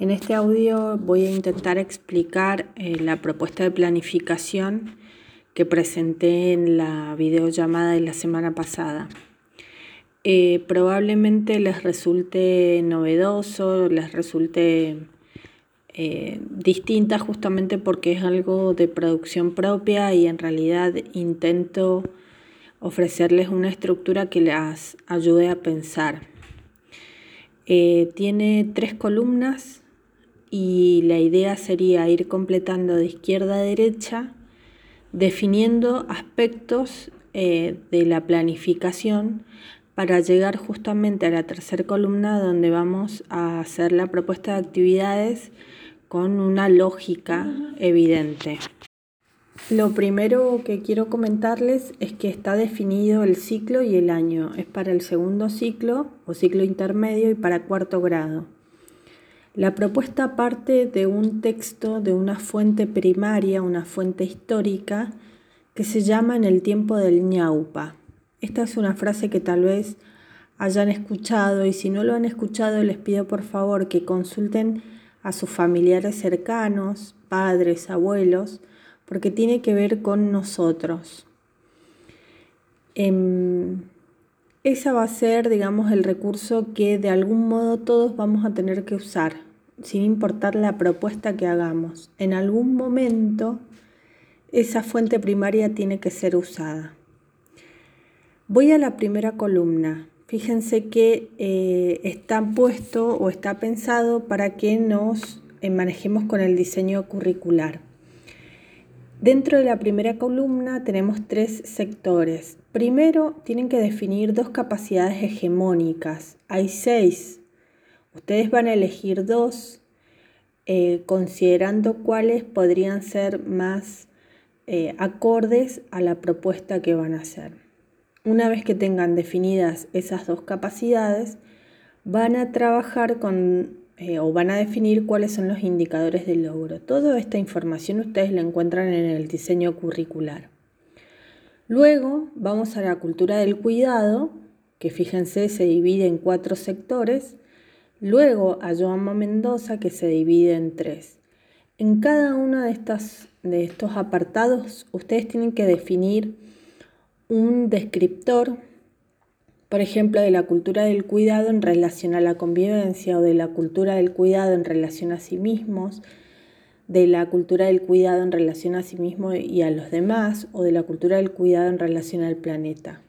En este audio voy a intentar explicar eh, la propuesta de planificación que presenté en la videollamada de la semana pasada. Eh, probablemente les resulte novedoso, les resulte eh, distinta justamente porque es algo de producción propia y en realidad intento ofrecerles una estructura que las ayude a pensar. tiene tres columnas y la idea sería ir completando de izquierda a derecha, definiendo aspectos eh, de la planificación para llegar justamente a la tercera columna donde vamos a hacer la propuesta de actividades con una lógica evidente. Lo primero que quiero comentarles es que está definido el ciclo y el año. Es para el segundo ciclo o ciclo intermedio y para cuarto grado. La propuesta parte de un texto de una fuente primaria, una fuente histórica, que se llama En el tiempo del ñaupa. Esta es una frase que tal vez hayan escuchado y si no lo han escuchado les pido por favor que consulten a sus familiares cercanos, padres, abuelos, porque tiene que ver con nosotros. Em, esa va a ser, digamos, el recurso que de algún modo todos vamos a tener que usar sin importar la propuesta que hagamos. En algún momento esa fuente primaria tiene que ser usada. Voy a la primera columna. Fíjense que eh, está puesto o está pensado para que nos eh, manejemos con el diseño curricular. Dentro de la primera columna tenemos tres sectores. Primero, tienen que definir dos capacidades hegemónicas. Hay seis Ustedes van a elegir dos, eh, considerando cuáles podrían ser más eh, acordes a la propuesta que van a hacer. Una vez que tengan definidas esas dos capacidades, van a trabajar con eh, o van a definir cuáles son los indicadores de logro. Toda esta información ustedes la encuentran en el diseño curricular. Luego vamos a la cultura del cuidado, que fíjense se divide en cuatro sectores Luego a Joamo Mendoza que se divide en tres. En cada uno de, de estos apartados ustedes tienen que definir un descriptor, por ejemplo, de la cultura del cuidado en relación a la convivencia o de la cultura del cuidado en relación a sí mismos, de la cultura del cuidado en relación a sí mismo y a los demás o de la cultura del cuidado en relación al planeta.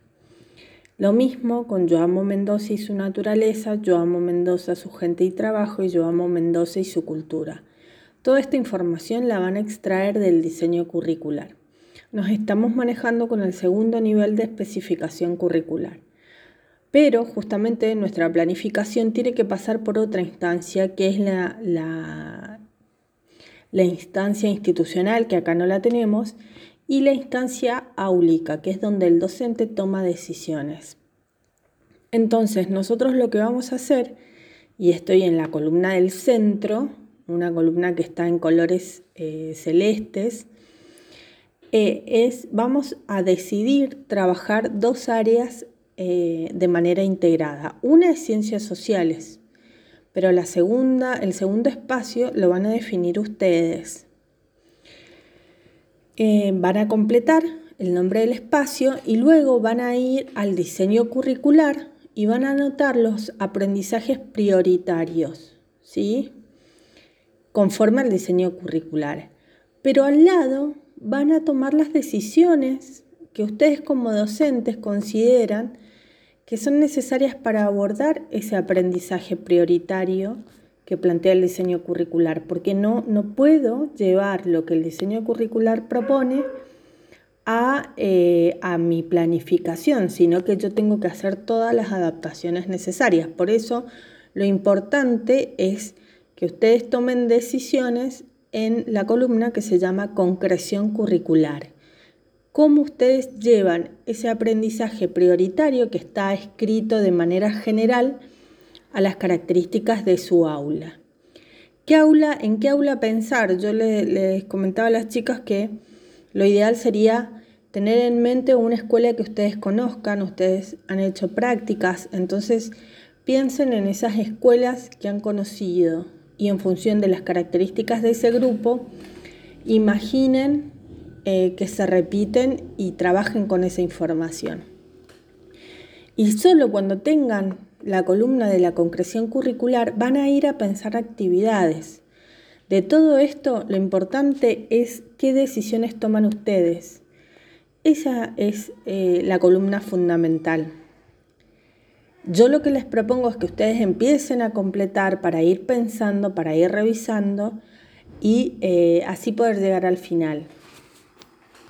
Lo mismo con Yo Mendoza y su naturaleza, Yo amo Mendoza, su gente y trabajo y Yo amo Mendoza y su cultura. Toda esta información la van a extraer del diseño curricular. Nos estamos manejando con el segundo nivel de especificación curricular. Pero justamente nuestra planificación tiene que pasar por otra instancia que es la, la, la instancia institucional, que acá no la tenemos, y la instancia áulica, que es donde el docente toma decisiones. Entonces, nosotros lo que vamos a hacer, y estoy en la columna del centro, una columna que está en colores eh, celestes, eh, es vamos a decidir trabajar dos áreas eh, de manera integrada. Una es ciencias sociales, pero la segunda, el segundo espacio lo van a definir ustedes. Eh, van a completar el nombre del espacio y luego van a ir al diseño curricular y van a anotar los aprendizajes prioritarios, ¿sí? Conforme al diseño curricular. Pero al lado van a tomar las decisiones que ustedes como docentes consideran que son necesarias para abordar ese aprendizaje prioritario que plantea el diseño curricular, porque no, no puedo llevar lo que el diseño curricular propone a, eh, a, mi planificación, sino que yo tengo que hacer todas las adaptaciones necesarias. Por eso lo importante es que ustedes tomen decisiones en la columna que se llama concreción curricular. Cómo ustedes llevan ese aprendizaje prioritario que está escrito de manera general a las características de su aula. ¿Qué aula ¿En qué aula pensar? Yo les, comentaba a las chicas que lo ideal sería tener en mente una escuela que ustedes conozcan, ustedes han hecho prácticas, entonces piensen en esas escuelas que han conocido, y en función de las características de ese grupo, imaginen eh, que se repiten y trabajen con esa información. Y solo cuando tengan la columna de la concreción curricular van a ir a pensar actividades. De todo esto, lo importante es qué decisiones toman ustedes. Esa es eh, la columna fundamental. Yo lo que les propongo es que ustedes empiecen a completar para ir pensando, para ir revisando y eh, así poder llegar al final.